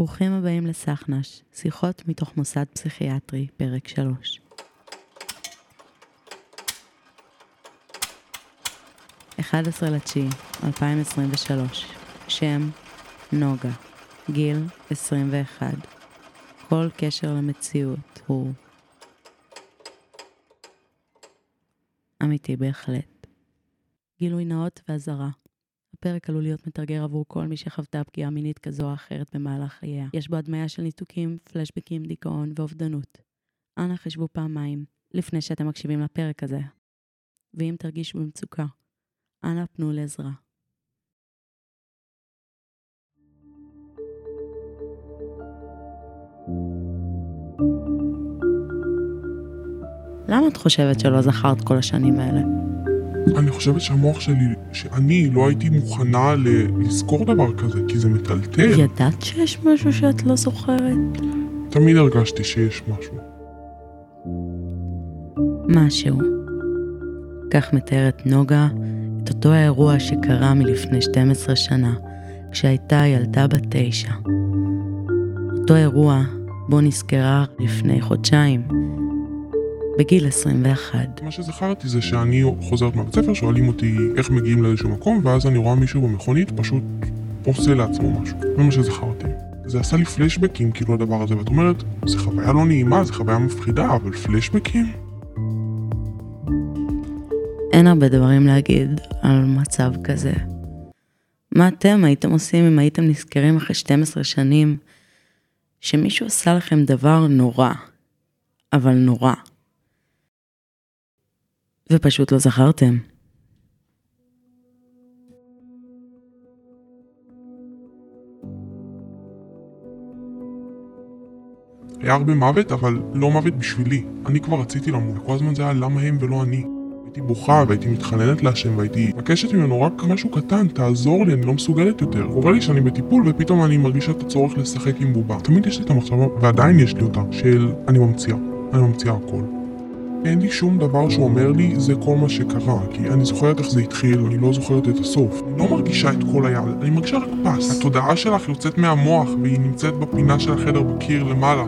ברוכים הבאים לסחנש, שיחות מתוך מוסד פסיכיאטרי, פרק 3. אחד עשרה לתשיעי, 2023, שם נוגה, גיל 21. כל קשר למציאות הוא אמיתי בהחלט. גילוי נאות ואזהרה. הפרק עלול להיות מתרגר עבור כל מי שחוותה פגיעה מינית כזו או אחרת במהלך חייה. יש בו הדמיה של ניתוקים, פלשבקים, דיכאון ואובדנות. אנא חשבו פעמיים לפני שאתם מקשיבים לפרק הזה. ואם תרגישו במצוקה, אנא פנו לעזרה. למה את חושבת שלא זכרת כל השנים האלה? אני חושבת שהמוח שלי, שאני לא הייתי מוכנה לזכור דבר כזה, כי זה מטלטל. ידעת שיש משהו שאת לא זוכרת? תמיד הרגשתי שיש משהו. משהו. כך מתארת נוגה את אותו האירוע שקרה מלפני 12 שנה, כשהייתה ילדה בת תשע. אותו אירוע בו נזכרה לפני חודשיים, בגיל 21. מה שזכרתי זה שאני חוזרת מהבית ספר, שואלים אותי איך מגיעים לאיזשהו מקום, ואז אני רואה מישהו במכונית פשוט עושה לעצמו משהו. זה מה שזכרתי. זה עשה לי פלשבקים כאילו הדבר הזה, ואת אומרת, זו חוויה לא נעימה, זו חוויה מפחידה, אבל פלשבקים? אין הרבה דברים להגיד על מצב כזה. מה אתם הייתם עושים אם הייתם נזכרים אחרי 12 שנים שמישהו עשה לכם דבר נורא, אבל נורא, ופשוט לא זכרתם? היה הרבה מוות, אבל לא מוות בשבילי. אני כבר רציתי למות, כל הזמן זה היה למה הם ולא אני. הייתי בוכה והייתי מתחננת להשם והייתי מבקשת ממנו רק משהו קטן, תעזור לי, אני לא מסוגלת יותר. קורה לי שאני בטיפול ופתאום אני מרגישה את הצורך לשחק עם בובה. תמיד יש לי את המחשבה, ועדיין יש לי אותה, של אני ממציאה, אני ממציאה הכל. אין לי שום דבר שאומר לי זה כל מה שקרה, כי אני זוכרת איך זה התחיל, אני לא זוכרת את הסוף. אני לא מרגישה את כל היד, אני מרגישה רק פס. התודעה שלך יוצאת מהמוח והיא נמצאת בפינה של החדר בקיר למעלה.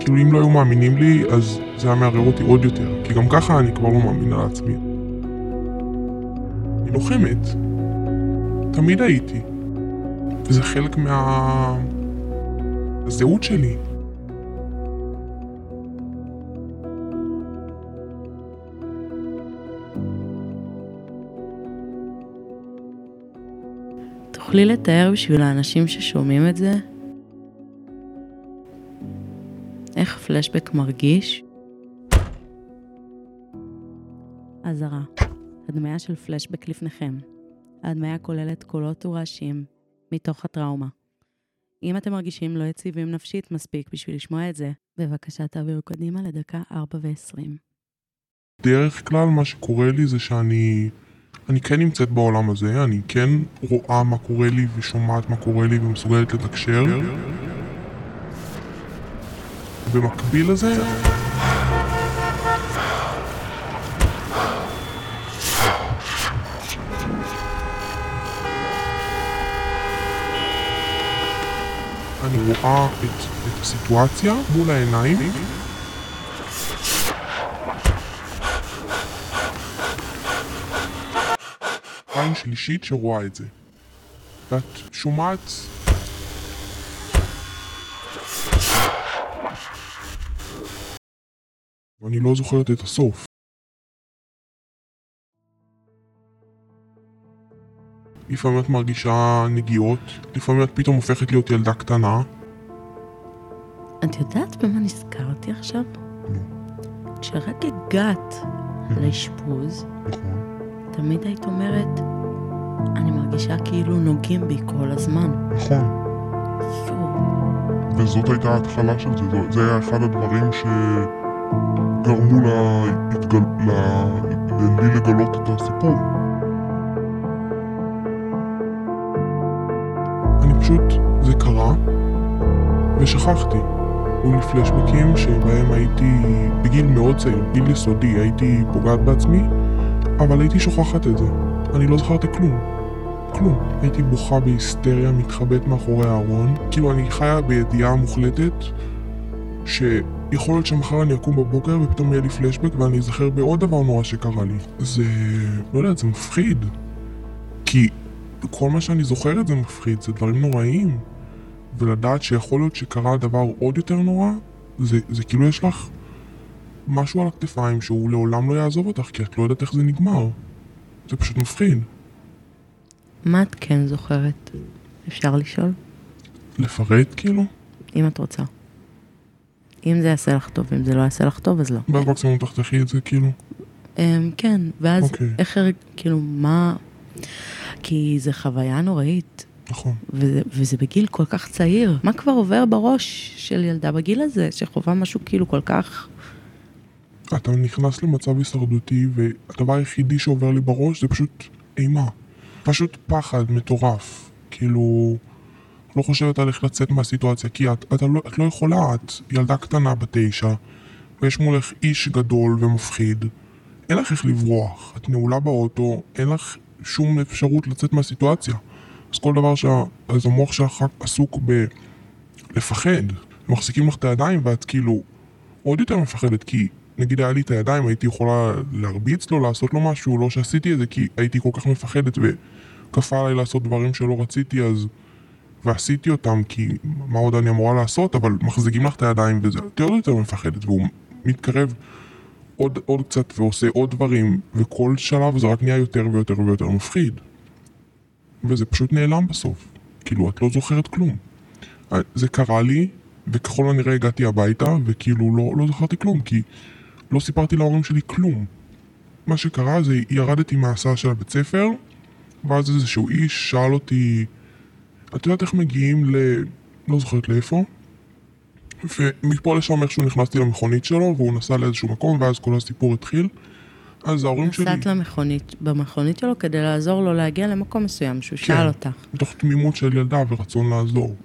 כאילו אם לא היו מאמינים לי, אז זה היה מערער אותי עוד יותר, כי גם ככה אני כבר לא מאמינה לעצמי. אני לוחמת. תמיד הייתי. וזה חלק מה... הזהות שלי. תוכלי לתאר בשביל האנשים ששומעים את זה? איך פלשבק מרגיש? אזהרה, הדמיה של פלשבק לפניכם. ההדמיה כוללת קולות ורעשים מתוך הטראומה. אם אתם מרגישים לא יציבים נפשית מספיק בשביל לשמוע את זה, בבקשה תעבירו קדימה לדקה 4 ו-20. דרך כלל מה שקורה לי זה שאני... אני כן נמצאת בעולם הזה, אני כן רואה מה קורה לי ושומעת מה קורה לי ומסוגלת לתקשר. במקביל לזה, אני רואה את, את הסיטואציה מול העיניים. עין שלישית שרואה את זה. ואת שומעת ואני לא זוכרת את הסוף. לפעמים את מרגישה נגיעות, לפעמים את פתאום הופכת להיות ילדה קטנה. את יודעת במה נזכרתי עכשיו? נו. כשרק הגעת לאשפוז, נכון. תמיד היית אומרת, אני מרגישה כאילו נוגעים בי כל הזמן. נכון. וזאת הייתה ההתחלה של זה, זה- היה אחד הדברים שגרמו לה, התגל... לה... לי לגלות את הסיפור. אני פשוט, זה קרה, ושכחתי. היו לי פלשבקים שבהם הייתי בגיל מאוד צעיר, בגיל יסודי, הייתי פוגעת בעצמי, אבל הייתי שוכחת את זה. אני לא זכרתי כלום. כלום. הייתי בוכה בהיסטריה, מתחבאת מאחורי הארון. כאילו אני חיה בידיעה מוחלטת שיכול להיות שמחר אני אקום בבוקר ופתאום יהיה לי פלשבק ואני אזכר בעוד דבר נורא שקרה לי. זה... לא יודע, זה מפחיד. כי כל מה שאני זוכרת זה מפחיד, זה דברים נוראים. ולדעת שיכול להיות שקרה דבר עוד יותר נורא, זה, זה כאילו יש לך משהו על הכתפיים שהוא לעולם לא יעזוב אותך, כי את לא יודעת איך זה נגמר. זה פשוט מפחיד. מה את כן זוכרת? אפשר לשאול? לפרט כאילו? אם את רוצה. אם זה יעשה לך טוב, אם זה לא יעשה לך טוב, אז לא. ואז מקסימום תחתכי את זה כאילו. אמ, כן, ואז אוקיי. איך, כאילו, מה... כי זה חוויה נוראית, נכון. וזה, וזה בגיל כל כך צעיר. מה כבר עובר בראש של ילדה בגיל הזה, שחווה משהו כאילו כל כך... אתה נכנס למצב הישרדותי, והדבר היחידי שעובר לי בראש זה פשוט אימה. פשוט פחד מטורף. כאילו, לא חושבת על איך לצאת מהסיטואציה, כי את, את, לא, את לא יכולה, את ילדה קטנה בת תשע, ויש מולך איש גדול ומפחיד. אין לך איך לברוח, את נעולה באוטו, אין לך שום אפשרות לצאת מהסיטואציה. אז כל דבר שה... אז המוח שלך עסוק ב... לפחד. מחזיקים לך את הידיים ואת כאילו עוד יותר מפחדת, כי נגיד היה לי את הידיים, הייתי יכולה להרביץ לו, לעשות לו משהו, לא שעשיתי את זה, כי הייתי כל כך מפחדת וכפה עליי לעשות דברים שלא רציתי, אז... ועשיתי אותם, כי מה עוד אני אמורה לעשות, אבל מחזיקים לך את הידיים וזה, עוד יותר מפחדת, והוא מתקרב עוד, עוד קצת ועושה עוד דברים, וכל שלב זה רק נהיה יותר ויותר ויותר מפחיד. וזה פשוט נעלם בסוף. כאילו, את לא זוכרת כלום. זה קרה לי, וככל הנראה הגעתי הביתה, וכאילו לא, לא זכרתי כלום, כי לא סיפרתי להורים שלי כלום. מה שקרה זה, ירדתי מההסעה של הבית ספר, ואז איזשהו איש שאל אותי, את יודעת איך מגיעים ל... לא זוכרת לאיפה? ומפה לשם איכשהו נכנסתי למכונית שלו, והוא נסע לאיזשהו מקום, ואז כל הסיפור התחיל. אז ההורים שלי, נסעת למכונית, במכונית שלו כדי לעזור לו להגיע למקום מסוים שהוא כן. שאל אותך. מתוך תמימות של ילדה ורצון לעזור.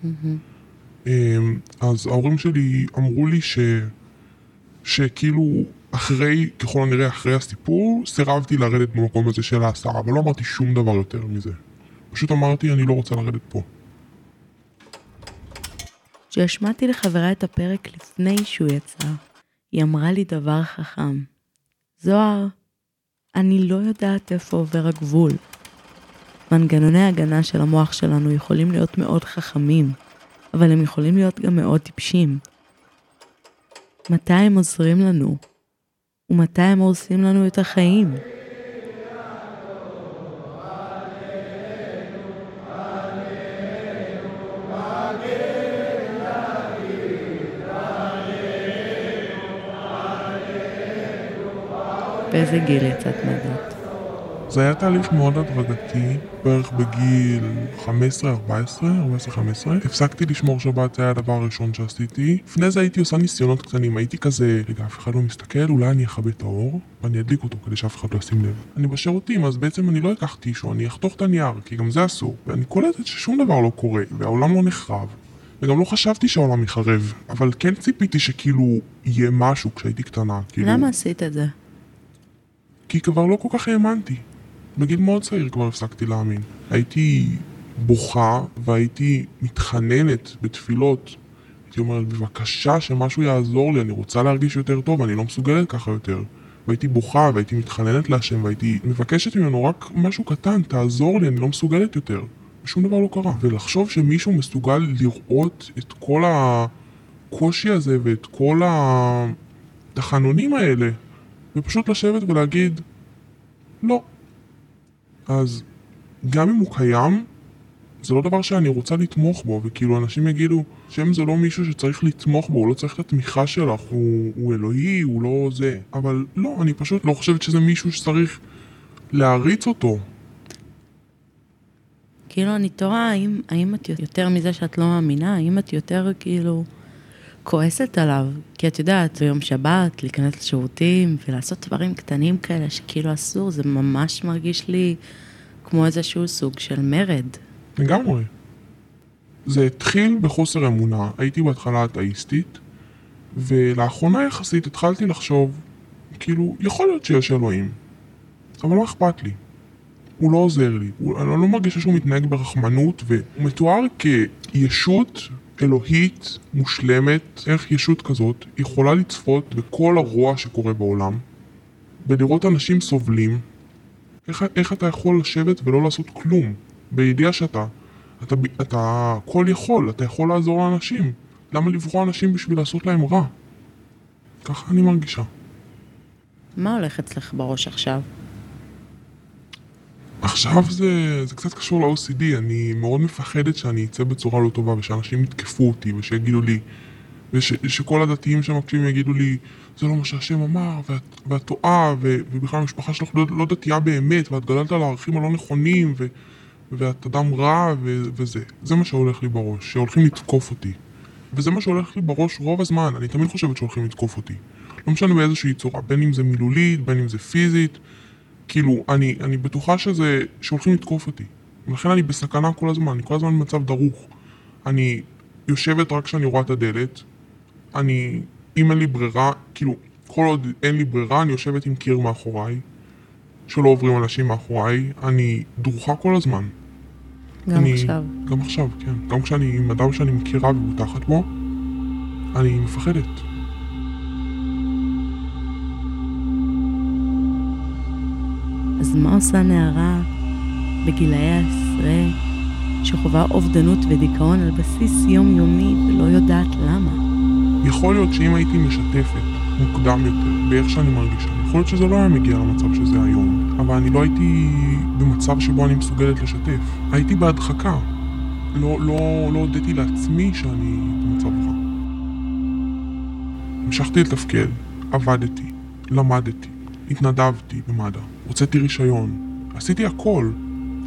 אמ, אז ההורים שלי אמרו לי ש... שכאילו אחרי, ככל הנראה אחרי הסיפור, סירבתי לרדת במקום הזה של ההסעה, אבל לא אמרתי שום דבר יותר מזה. פשוט אמרתי, אני לא רוצה לרדת פה. כשהשמעתי לחברה את הפרק לפני שהוא יצא, היא אמרה לי דבר חכם. זוהר, אני לא יודעת איפה עובר הגבול. מנגנוני ההגנה של המוח שלנו יכולים להיות מאוד חכמים, אבל הם יכולים להיות גם מאוד טיפשים. מתי הם עוזרים לנו? ומתי הם הורסים לנו את החיים? באיזה גיל יצאת מהדת? זה היה תהליך מאוד הדרגתי, בערך בגיל 15-14, 14-15. הפסקתי לשמור שבת, זה היה הדבר הראשון שעשיתי. לפני זה הייתי עושה ניסיונות קטנים, הייתי כזה, רגע, אף אחד לא מסתכל, אולי אני אכבה את האור, ואני אדליק אותו כדי שאף אחד לא ישים לב. אני בשירותים, אז בעצם אני לא אקח טישו, אני אחתוך את הנייר, כי גם זה אסור. ואני קולטת ששום דבר לא קורה, והעולם לא נחרב. וגם לא חשבתי שהעולם יחרב, אבל כן ציפיתי שכאילו יהיה משהו כשהייתי קטנה. כאילו... למה עשית את זה? כי כבר לא כל כך האמנתי. בגיל מאוד צעיר כבר הפסקתי להאמין. הייתי בוכה והייתי מתחננת בתפילות. הייתי אומרת, בבקשה שמשהו יעזור לי, אני רוצה להרגיש יותר טוב, אני לא מסוגלת ככה יותר. והייתי בוכה והייתי מתחננת להשם והייתי מבקשת ממנו רק משהו קטן, תעזור לי, אני לא מסוגלת יותר. ושום דבר לא קרה. ולחשוב שמישהו מסוגל לראות את כל הקושי הזה ואת כל התחנונים האלה, ופשוט לשבת ולהגיד, לא. אז גם אם הוא קיים, זה לא דבר שאני רוצה לתמוך בו, וכאילו אנשים יגידו, שם זה לא מישהו שצריך לתמוך בו, הוא לא צריך את התמיכה שלך, הוא, הוא אלוהי, הוא לא זה. אבל לא, אני פשוט לא חושבת שזה מישהו שצריך להעריץ אותו. כאילו, אני תוהה, האם, האם את יותר מזה שאת לא מאמינה, האם את יותר כאילו כועסת עליו? כי את יודעת, ביום שבת, להיכנס לשירותים ולעשות דברים קטנים כאלה שכאילו אסור, זה ממש מרגיש לי כמו איזשהו סוג של מרד. לגמרי. זה התחיל בחוסר אמונה, הייתי בהתחלה אתאיסטית, ולאחרונה יחסית התחלתי לחשוב, כאילו, יכול להיות שיש אלוהים, אבל מה אכפת לי? הוא לא עוזר לי. הוא, אני לא מרגישה שהוא מתנהג ברחמנות, והוא מתואר כישות אלוהית מושלמת, איך ישות כזאת יכולה לצפות בכל הרוע שקורה בעולם, ולראות אנשים סובלים, איך, איך אתה יכול לשבת ולא לעשות כלום, בידיעה שאתה, אתה, אתה, אתה כל יכול, אתה יכול לעזור לאנשים. למה לברוא אנשים בשביל לעשות להם רע? ככה אני מרגישה. מה הולך אצלך בראש עכשיו? עכשיו זה, זה קצת קשור ל-OCD, אני מאוד מפחדת שאני אצא בצורה לא טובה ושאנשים יתקפו אותי ושיגידו לי, ושכל הדתיים שמקשיבים יגידו לי, זה לא מה שהשם אמר, ואת, ואת טועה, ו, ובכלל המשפחה שלך לא, לא דתייה באמת, ואת גדלת על הערכים הלא נכונים, ו, ואת אדם רע, ו, וזה. זה מה שהולך לי בראש, שהולכים לתקוף אותי. וזה מה שהולך לי בראש רוב הזמן, אני תמיד חושבת שהולכים לתקוף אותי. לא משנה באיזושהי צורה, בין אם זה מילולית, בין אם זה פיזית, כאילו, אני, אני בטוחה שזה, שהולכים לתקוף אותי. ולכן אני בסכנה כל הזמן, אני כל הזמן במצב דרוך. אני יושבת רק כשאני רואה את הדלת, אני, אם אין לי ברירה, כאילו, כל עוד אין לי ברירה, אני יושבת עם קיר מאחוריי, שלא עוברים אנשים מאחוריי, אני דרוכה כל הזמן. גם אני, עכשיו. גם עכשיו, כן. גם כשאני עם אדם שאני מכירה ובוטחת בו, אני מפחדת. אז מה עושה נערה בגילאי העשרה שחווה אובדנות ודיכאון על בסיס יומיומי ולא יודעת למה? יכול להיות שאם הייתי משתפת מוקדם יותר באיך שאני מרגישה, יכול להיות שזה לא היה מגיע למצב שזה היום, אבל אני לא הייתי במצב שבו אני מסוגלת לשתף. הייתי בהדחקה. לא, לא, לא הודיתי לעצמי שאני במצב רע. המשכתי לתפקד, עבדתי, למדתי, התנדבתי במד"א, הוצאתי רישיון, עשיתי הכל,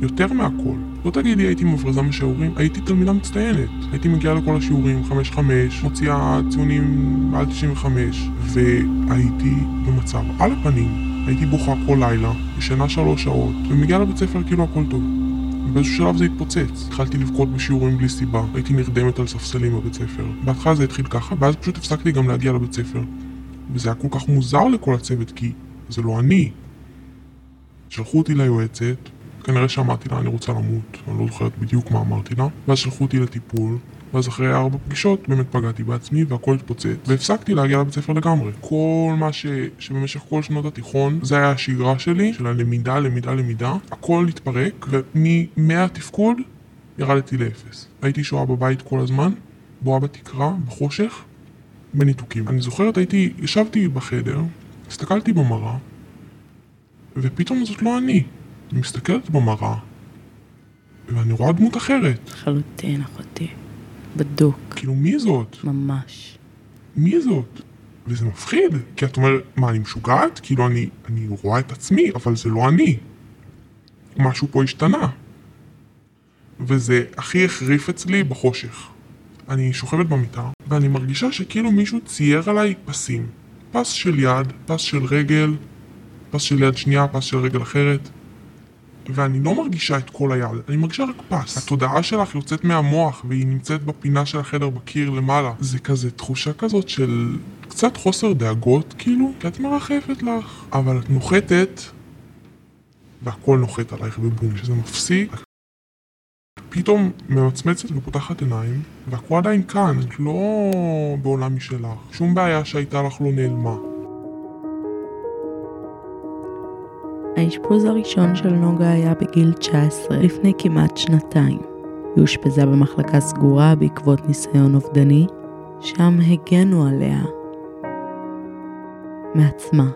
יותר מהכל. לא תגידי הייתי מבריזה משיעורים, הייתי תלמידה מצטיינת. הייתי מגיעה לכל השיעורים, 5-5, מוציאה ציונים מעל 95, והייתי במצב על הפנים. הייתי בוכה כל לילה, ישנה שלוש שעות, ומגיעה לבית ספר כאילו הכל טוב. ובאיזשהו שלב זה התפוצץ. התחלתי לבכות בשיעורים בלי סיבה, הייתי נרדמת על ספסלים בבית ספר. בהתחלה זה התחיל ככה, ואז פשוט הפסקתי גם להגיע לבית ספר. וזה היה כל כך מוזר לכל הצוות, כי זה לא אני. שלחו אותי ליועצת, כנראה שאמרתי לה אני רוצה למות, אני לא זוכרת בדיוק מה אמרתי לה, ואז שלחו אותי לטיפול, ואז אחרי ארבע פגישות באמת פגעתי בעצמי והכל התפוצץ, והפסקתי להגיע לבית ספר לגמרי. כל מה ש... שבמשך כל שנות התיכון, זה היה השגרה שלי, של הלמידה, למידה, למידה, הכל התפרק, ומהתפקוד ירדתי לאפס. הייתי שואה בבית כל הזמן, בואה בתקרה, בחושך, בניתוקים. אני זוכרת, הייתי, ישבתי בחדר, הסתכלתי במראה, ופתאום זאת לא אני. אני מסתכלת במראה, ואני רואה דמות אחרת. לחלוטין, אחותי. בדוק. כאילו, מי זאת? ממש. מי זאת? וזה מפחיד, כי את אומרת, מה, אני משוגעת? כאילו, אני, אני רואה את עצמי, אבל זה לא אני. משהו פה השתנה. וזה הכי החריף אצלי בחושך. אני שוכבת במיטה, ואני מרגישה שכאילו מישהו צייר עליי פסים. פס של יד, פס של רגל, פס של יד שנייה, פס של רגל אחרת. ואני לא מרגישה את כל היד, אני מרגישה רק פס. התודעה שלך יוצאת מהמוח והיא נמצאת בפינה של החדר בקיר למעלה. זה כזה תחושה כזאת של קצת חוסר דאגות, כאילו, כי את מרחפת לך, אבל את נוחתת, והכל נוחת עלייך בבום. כשזה מפסיק, פתאום ממצמצת ופותחת עיניים, והכל עדיין כאן, את לא בעולם משלך. שום בעיה שהייתה לך לא נעלמה. האשפוז הראשון של נוגה היה בגיל 19, לפני כמעט שנתיים. היא אושפזה במחלקה סגורה בעקבות ניסיון אובדני, שם הגנו עליה מעצמה.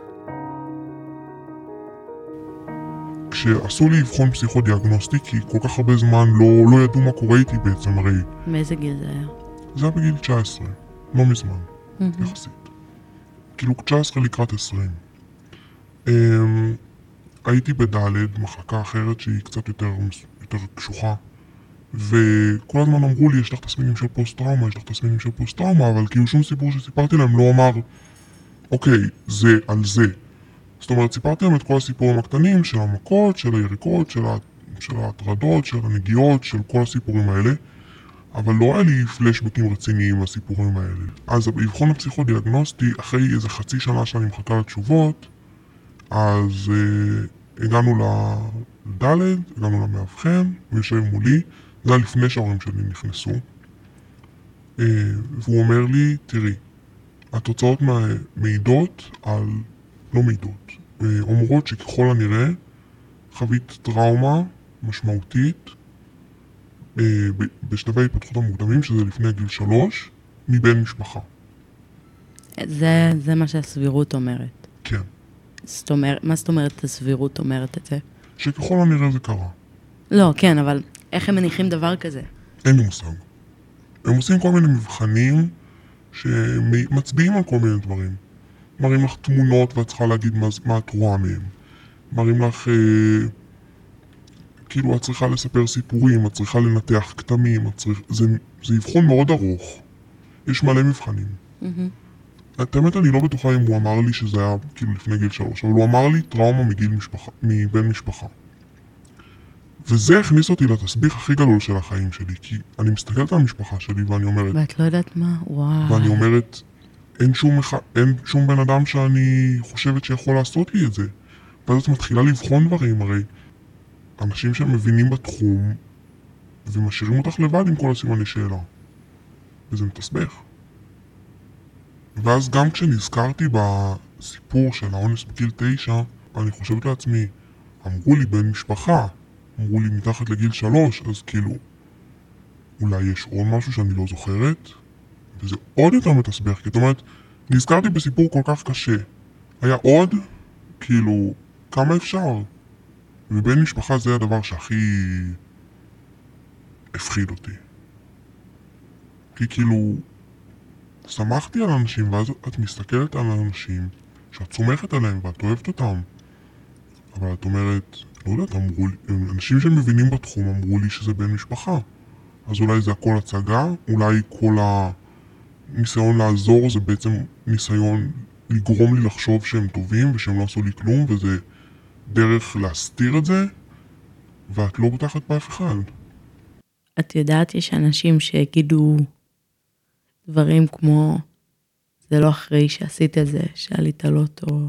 כשעשו לי אבחון פסיכודיאגנוסטי, כי כל כך הרבה זמן לא, לא ידעו מה קורה איתי בעצם, הרי מאיזה גיל זה היה? זה היה בגיל 19, לא מזמן, יחסית. כאילו 19 לקראת 20. Um, הייתי בד', מחלקה אחרת שהיא קצת יותר, יותר קשוחה, וכל הזמן אמרו לי, יש לך תסמינים של פוסט טראומה, יש לך תסמינים של פוסט טראומה, אבל כאילו שום סיפור שסיפרתי להם לא אמר, אוקיי, זה על זה. זאת אומרת, סיפרתי להם את כל הסיפורים הקטנים של המכות, של היריקות, של, ה... של ההטרדות, של הנגיעות, של כל הסיפורים האלה, אבל לא היה לי פלשבקים רציניים לסיפורים האלה. אז באבחון הפסיכודיאגנוסטי, אחרי איזה חצי שנה שאני מחכה לתשובות, אז uh, הגענו לד', הגענו למאבחן, הוא יושב מולי, זה היה לפני שההורים שלי נכנסו. אה, והוא אומר לי, תראי, התוצאות מעידות על, לא מעידות, אה, אומרות שככל הנראה חווית טראומה משמעותית אה, בשלבי ההתפתחות המוקדמים, שזה לפני גיל שלוש, מבן משפחה. זה, זה מה שהסבירות אומרת. זאת אומרת, מה זאת אומרת הסבירות אומרת את זה? שככל הנראה זה קרה. לא, כן, אבל איך הם מניחים דבר כזה? אין לי מושג. הם עושים כל מיני מבחנים שמצביעים על כל מיני דברים. מראים לך תמונות ואת צריכה להגיד מה, מה את רואה מהם. מראים לך... אה, כאילו את צריכה לספר סיפורים, את צריכה לנתח כתמים, את צריך... זה, זה אבחון מאוד ארוך. יש מלא מבחנים. מהמם. את האמת אני לא בטוחה אם הוא אמר לי שזה היה כאילו לפני גיל שלוש, אבל הוא אמר לי טראומה מגיל משפחה, מבן משפחה. וזה הכניס אותי לתסביך הכי גדול של החיים שלי, כי אני מסתכלת על המשפחה שלי ואני אומרת, ואת לא יודעת מה? וואו. ואני אומרת, אין שום, אחד, אין שום בן אדם שאני חושבת שיכול לעשות לי את זה. ואז את מתחילה לבחון דברים, הרי אנשים שמבינים בתחום ומשאירים אותך לבד עם כל הסימני שאלה. וזה מתסבך. ואז גם כשנזכרתי בסיפור של האונס בגיל תשע, אני חושבת לעצמי, אמרו לי בן משפחה, אמרו לי מתחת לגיל שלוש, אז כאילו, אולי יש עוד משהו שאני לא זוכרת? וזה עוד יותר מתסבך, כי זאת אומרת, נזכרתי בסיפור כל כך קשה. היה עוד, כאילו, כמה אפשר? ובן משפחה זה הדבר שהכי הפחיד אותי. כי כאילו, שמחתי על אנשים, ואז את מסתכלת על אנשים שאת סומכת עליהם ואת אוהבת אותם. אבל את אומרת, לא יודעת, אמרו לי, אנשים שמבינים בתחום אמרו לי שזה בן משפחה. אז אולי זה הכל הצגה, אולי כל הניסיון לעזור זה בעצם ניסיון לגרום לי לחשוב שהם טובים ושהם לא עשו לי כלום, וזה דרך להסתיר את זה, ואת לא בוטחת באף אחד. את יודעת, יש אנשים שיגידו דברים כמו, זה לא אחרי שעשית את זה, שעלית לוטו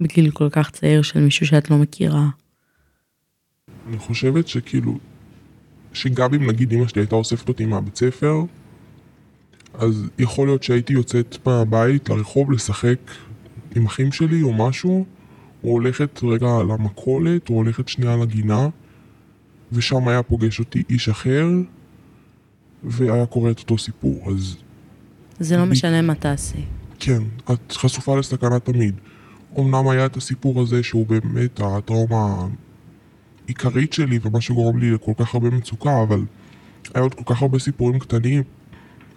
בגיל כל כך צעיר של מישהו שאת לא מכירה. אני חושבת שכאילו, שגם אם נגיד אמא שלי הייתה אוספת אותי מהבית ספר, אז יכול להיות שהייתי יוצאת מהבית לרחוב לשחק עם אחים שלי או משהו, או הולכת רגע למכולת, או הולכת שנייה לגינה, ושם היה פוגש אותי איש אחר, והיה קורה את אותו סיפור. אז זה לא משנה מה תעשי. כן, את חשופה לסכנה תמיד. אמנם היה את הסיפור הזה שהוא באמת הטראומה העיקרית שלי ומה שגורם לי לכל כך הרבה מצוקה, אבל היה עוד כל כך הרבה סיפורים קטנים.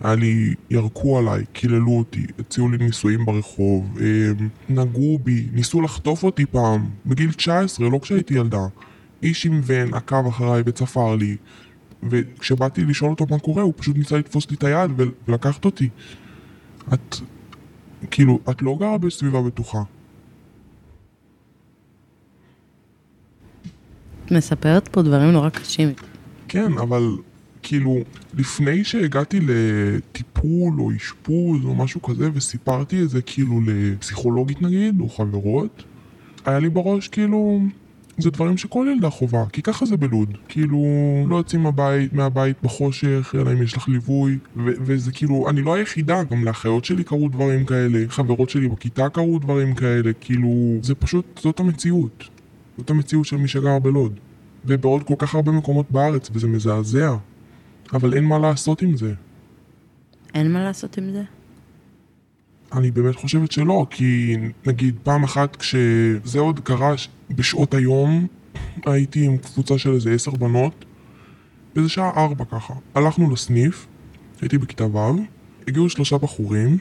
היה לי, ירקו עליי, קיללו אותי, הציעו לי נישואים ברחוב, הם, נגעו בי, ניסו לחטוף אותי פעם, בגיל 19, לא כשהייתי ילדה. איש עם ון עקב אחריי וצפר לי, וכשבאתי לשאול אותו מה קורה, הוא פשוט ניסה לתפוס לי את היד ול- ולקחת אותי. את, כאילו, את לא גרה בסביבה בטוחה. מספרת פה דברים נורא קשים. כן, אבל כאילו, לפני שהגעתי לטיפול או אשפוז או משהו כזה וסיפרתי את זה כאילו לפסיכולוגית נגיד, או חברות, היה לי בראש כאילו, זה דברים שכל ילדה חובה, כי ככה זה בלוד. כאילו, לא יוצאים מהבית, מהבית בחושך, אלא אם יש לך ליווי, ו- וזה כאילו, אני לא היחידה, גם לאחיות שלי קרו דברים כאלה, חברות שלי בכיתה קרו דברים כאלה, כאילו, זה פשוט, זאת המציאות. זאת המציאות של מי שגר בלוד. ובעוד כל כך הרבה מקומות בארץ, וזה מזעזע. אבל אין מה לעשות עם זה. אין מה לעשות עם זה? אני באמת חושבת שלא, כי נגיד פעם אחת כשזה עוד קרה בשעות היום, הייתי עם קבוצה של איזה עשר בנות, באיזה שעה ארבע ככה. הלכנו לסניף, הייתי בכיתה ו', הגיעו שלושה בחורים,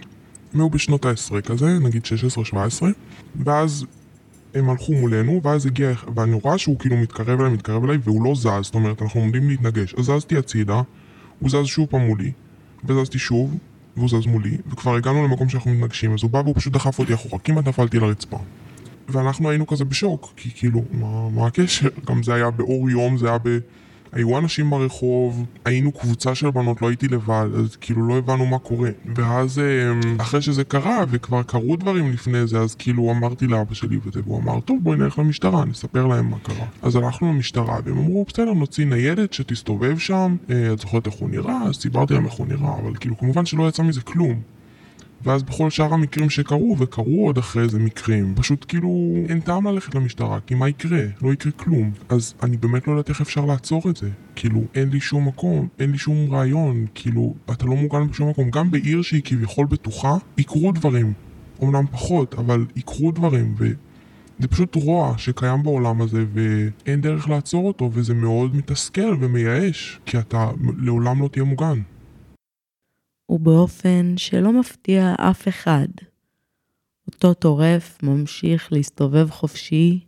הם היו בשנות העשרה כזה, נגיד 16-17, ואז הם הלכו מולנו, ואז הגיע, ואני רואה שהוא כאילו מתקרב אליי, מתקרב אליי, והוא לא זז, זאת אומרת, אנחנו עומדים להתנגש. אז זזתי הצידה, הוא זז שוב פעם מולי, וזזתי שוב, והוא זז מולי, וכבר הגענו למקום שאנחנו מתנגשים, אז הוא בא והוא פשוט דחף אותי אחורה, כמעט נפלתי לרצפה. ואנחנו היינו כזה בשוק, כי כאילו, מה, מה הקשר? גם זה היה באור יום, זה היה היו אנשים ברחוב, היינו קבוצה של בנות, לא הייתי לבד, אז כאילו לא הבנו מה קורה. ואז אמ, אחרי שזה קרה, וכבר קרו דברים לפני זה, אז כאילו אמרתי לאבא שלי וזה, והוא אמר, טוב בואי נלך למשטרה, נספר להם מה קרה. אז הלכנו למשטרה, והם אמרו, בסדר, נוציא ניידת שתסתובב שם, אה, את זוכרת איך הוא נראה, אז סיפרתי להם איך הוא נראה, אבל כאילו כמובן שלא יצא מזה כלום. ואז בכל שאר המקרים שקרו, וקרו עוד אחרי איזה מקרים, פשוט כאילו אין טעם ללכת למשטרה, כי מה יקרה? לא יקרה כלום. אז אני באמת לא יודעת איך אפשר לעצור את זה. כאילו, אין לי שום מקום, אין לי שום רעיון, כאילו, אתה לא מוגן בשום מקום. גם בעיר שהיא כביכול בטוחה, יקרו דברים. אמנם פחות, אבל יקרו דברים, ו... זה פשוט רוע שקיים בעולם הזה ואין דרך לעצור אותו וזה מאוד מתסכל ומייאש כי אתה לעולם לא תהיה מוגן. ובאופן שלא מפתיע אף אחד. אותו טורף ממשיך להסתובב חופשי,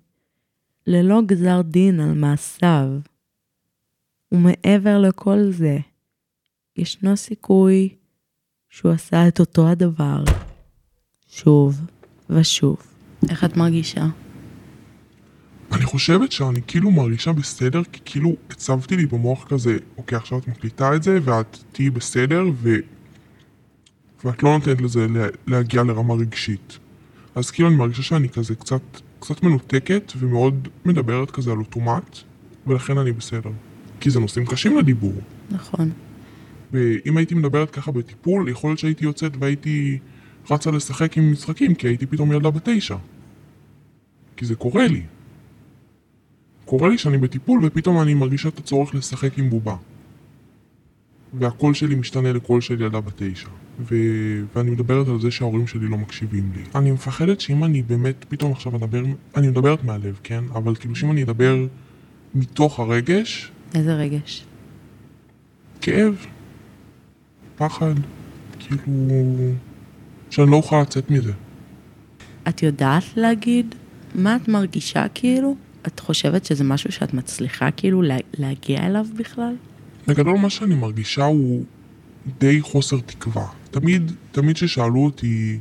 ללא גזר דין על מעשיו. ומעבר לכל זה, ישנו סיכוי שהוא עשה את אותו הדבר, שוב ושוב. איך את מרגישה? אני חושבת שאני כאילו מרגישה בסדר, כי כאילו הצבתי לי במוח כזה, אוקיי, עכשיו את מקליטה את זה, ואת תהיי בסדר, ו... ואת לא נותנת לזה להגיע לרמה רגשית. אז כאילו אני מרגישה שאני כזה קצת, קצת מנותקת ומאוד מדברת כזה על אוטומט, ולכן אני בסדר. כי זה נושאים קשים לדיבור. נכון. ואם הייתי מדברת ככה בטיפול, יכול להיות שהייתי יוצאת והייתי רצה לשחק עם משחקים, כי הייתי פתאום ילדה בתשע. כי זה קורה לי. קורה לי שאני בטיפול ופתאום אני מרגישה את הצורך לשחק עם בובה. והקול שלי משתנה לקול של ילדה בתשע. ו... ואני מדברת על זה שההורים שלי לא מקשיבים לי. אני מפחדת שאם אני באמת פתאום עכשיו אדבר, אני מדברת מהלב, כן? אבל כאילו שאם אני אדבר מתוך הרגש... איזה רגש? כאב, פחד, כאילו... שאני לא אוכל לצאת מזה. את יודעת להגיד מה את מרגישה כאילו? את חושבת שזה משהו שאת מצליחה כאילו להגיע אליו בכלל? בגדול מה שאני מרגישה הוא די חוסר תקווה. תמיד, תמיד כששאלו אותי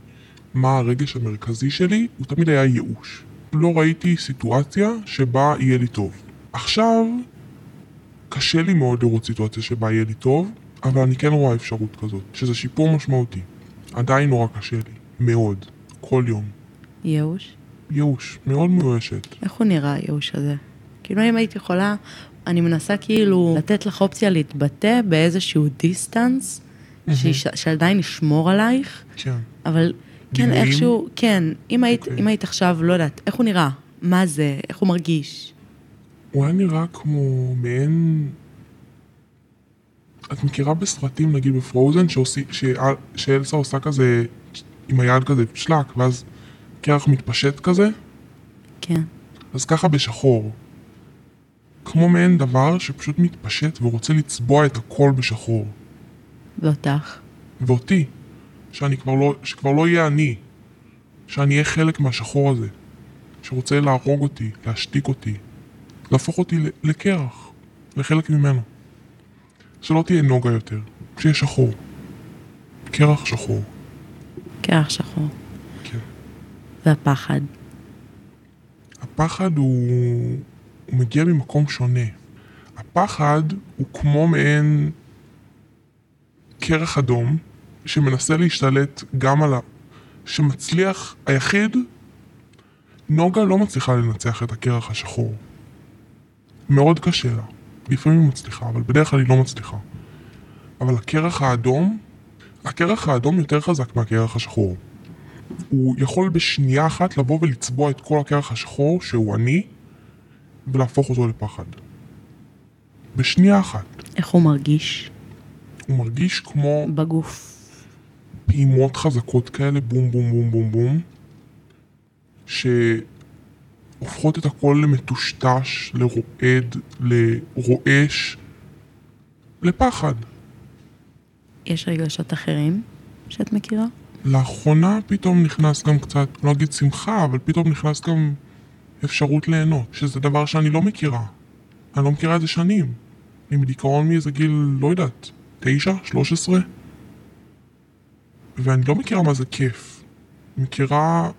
מה הרגש המרכזי שלי, הוא תמיד היה ייאוש. לא ראיתי סיטואציה שבה יהיה לי טוב. עכשיו, קשה לי מאוד לראות סיטואציה שבה יהיה לי טוב, אבל אני כן רואה אפשרות כזאת, שזה שיפור משמעותי. עדיין נורא קשה לי, מאוד, כל יום. ייאוש? ייאוש, מאוד מיואשת. איך הוא נראה הייאוש הזה? כאילו אם הייתי יכולה, אני מנסה כאילו לתת לך אופציה להתבטא באיזשהו דיסטנס, שעדיין ישמור עלייך, כן. אבל כן איכשהו, כן, אם היית, אוקיי. אם היית עכשיו, לא יודעת, איך הוא נראה? מה זה? איך הוא מרגיש? הוא היה נראה כמו מעין... את מכירה בסרטים, נגיד בפרוזן, שאלסה עושה כזה, עם היד כזה שלק, ואז קרח מתפשט כזה? כן. אז ככה בשחור. כמו מעין דבר שפשוט מתפשט ורוצה לצבוע את הכל בשחור. ואותך? ואותי. שאני כבר לא, שכבר לא אהיה אני. שאני אהיה חלק מהשחור הזה. שרוצה להרוג אותי, להשתיק אותי. להפוך אותי לקרח. לחלק ממנו. שלא תהיה נוגה יותר. שיהיה שחור. קרח שחור. קרח שחור. כן. והפחד? הפחד הוא... הוא מגיע ממקום שונה. הפחד הוא כמו מעין קרח אדום שמנסה להשתלט גם על ה... שמצליח, היחיד, נוגה לא מצליחה לנצח את הקרח השחור. מאוד קשה לה. לפעמים היא מצליחה, אבל בדרך כלל היא לא מצליחה. אבל הקרח האדום, הקרח האדום יותר חזק מהקרח השחור. הוא יכול בשנייה אחת לבוא ולצבוע את כל הקרח השחור, שהוא אני, ולהפוך אותו לפחד. בשנייה אחת. איך הוא מרגיש? הוא מרגיש כמו... בגוף. פעימות חזקות כאלה, בום בום בום בום בום, שהופכות את הכל למטושטש, לרועד, לרועש, לפחד. יש רגשות אחרים שאת מכירה? לאחרונה פתאום נכנס גם קצת, לא אגיד שמחה, אבל פתאום נכנס גם אפשרות ליהנות, שזה דבר שאני לא מכירה. אני לא מכירה את זה שנים. אני בדיכאון מאיזה גיל, לא יודעת, תשע? שלוש עשרה? ואני לא מכירה מה זה כיף. אני מכירה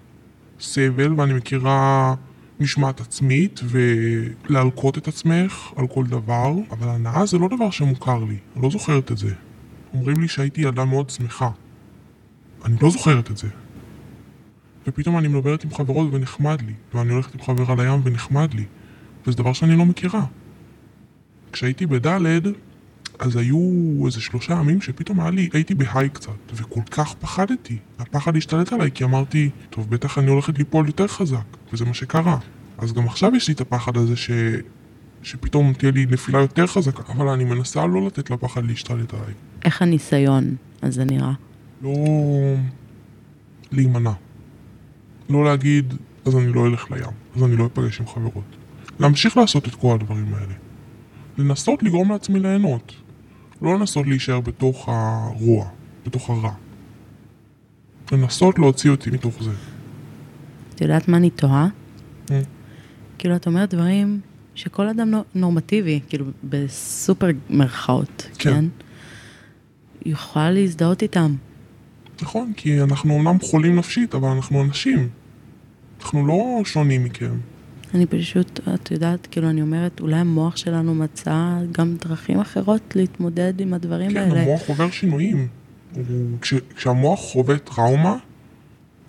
סבל ואני מכירה משמעת עצמית ולהלקות את עצמך על כל דבר, אבל הנאה זה לא דבר שמוכר לי, אני לא זוכרת את זה. אומרים לי שהייתי ילדה מאוד שמחה. אני לא זוכרת את זה. ופתאום אני מדברת עם חברות ונחמד לי, ואני הולכת עם חבר על הים ונחמד לי, וזה דבר שאני לא מכירה. כשהייתי בד' אז היו איזה שלושה ימים שפתאום היה לי, הייתי בהיי קצת, וכל כך פחדתי. הפחד השתלט עליי כי אמרתי, טוב, בטח אני הולכת ליפול יותר חזק, וזה מה שקרה. אז גם עכשיו יש לי את הפחד הזה ש... שפתאום תהיה לי נפילה יותר חזקה, אבל אני מנסה לא לתת לפחד להשתלט עליי. איך הניסיון הזה נראה? לא... להימנע. לא להגיד, אז אני לא אלך לים, אז אני לא אפגש עם חברות. להמשיך לעשות את כל הדברים האלה. לנסות לגרום לעצמי ליהנות. לא לנסות להישאר בתוך הרוע, בתוך הרע. לנסות להוציא אותי מתוך זה. את יודעת מה אני תוהה? כאילו, את אומרת דברים שכל אדם נו- נורמטיבי, כאילו, בסופר מרכאות, כן. כן? יוכל להזדהות איתם. נכון, כי אנחנו אומנם חולים נפשית, אבל אנחנו אנשים. אנחנו לא שונים מכם. אני פשוט, את יודעת, כאילו, אני אומרת, אולי המוח שלנו מצא גם דרכים אחרות להתמודד עם הדברים כן, האלה. המוח עובר שינויים. כש, כשהמוח חווה טראומה,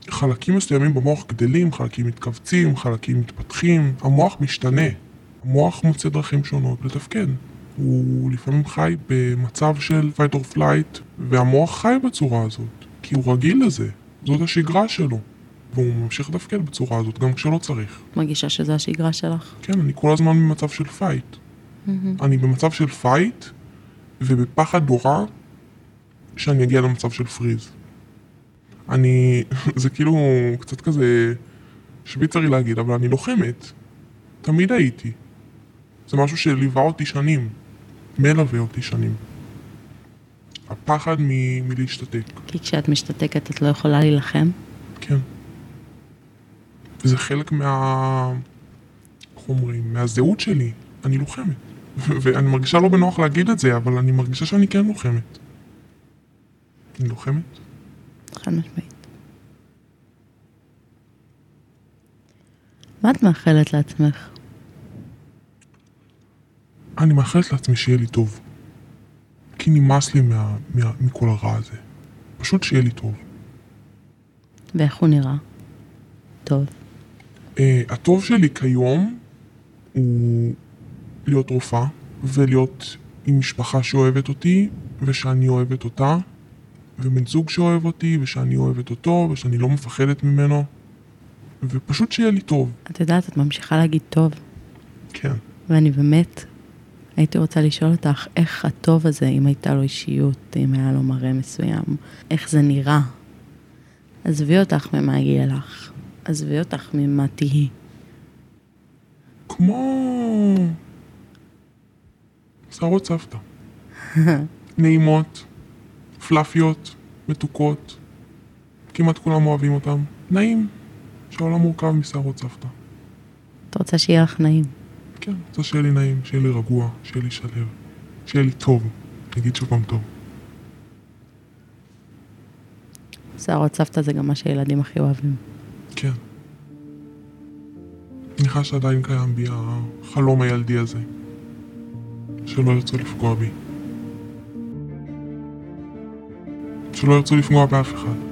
חלקים מסוימים במוח גדלים, חלקים מתכווצים, חלקים מתפתחים, המוח משתנה. המוח מוצא דרכים שונות לתפקד. הוא לפעמים חי במצב של fight or flight, והמוח חי בצורה הזאת, כי הוא רגיל לזה, זאת השגרה שלו. והוא ממשיך לתפקד בצורה הזאת גם כשלא צריך. מרגישה שזו השגרה שלך. כן, אני כל הזמן במצב של fight. אני במצב של fight, ובפחד נורא שאני אגיע למצב של freeze. אני, זה כאילו קצת כזה שוויצרי להגיד, אבל אני לוחמת. תמיד הייתי. זה משהו שליווה אותי שנים. מלווה אותי שנים. הפחד מ- מלהשתתק, כי כשאת משתתקת את לא יכולה להילחם. כן. זה חלק מה... איך אומרים? מהזהות שלי. אני לוחמת. ואני מרגישה לא בנוח להגיד את זה, אבל אני מרגישה שאני כן לוחמת. אני לוחמת? חד משמעית. מה את מאחלת לעצמך? אני מאחלת לעצמי שיהיה לי טוב. כי נמאס לי מה, מה, מכל הרע הזה. פשוט שיהיה לי טוב. ואיך הוא נראה? טוב. Uh, הטוב שלי כיום הוא להיות רופאה ולהיות עם משפחה שאוהבת אותי ושאני אוהבת אותה ובן זוג שאוהב אותי ושאני אוהבת אותו ושאני לא מפחדת ממנו ופשוט שיהיה לי טוב. את יודעת, את ממשיכה להגיד טוב, כן. ואני באמת הייתי רוצה לשאול אותך איך הטוב הזה, אם הייתה לו אישיות, אם היה לו מראה מסוים, איך זה נראה. עזבי אותך ממה יגיע לך, עזבי אותך ממה תהיי. כמו שערות סבתא. נעימות, פלאפיות, מתוקות. כמעט כולם אוהבים אותם. נעים. שהעולם מורכב משערות סבתא. את רוצה שיהיה לך נעים. כן, רוצה שיהיה לי נעים, שיהיה לי רגוע, שיהיה לי שלב, שיהיה לי טוב. נגיד שוב פעם טוב. שערות סבתא זה גם מה שילדים הכי אוהבים. כן. אני חש שעדיין קיים בי החלום הילדי הזה. שלא ירצו לפגוע בי. שלא ירצו לפגוע באף אחד.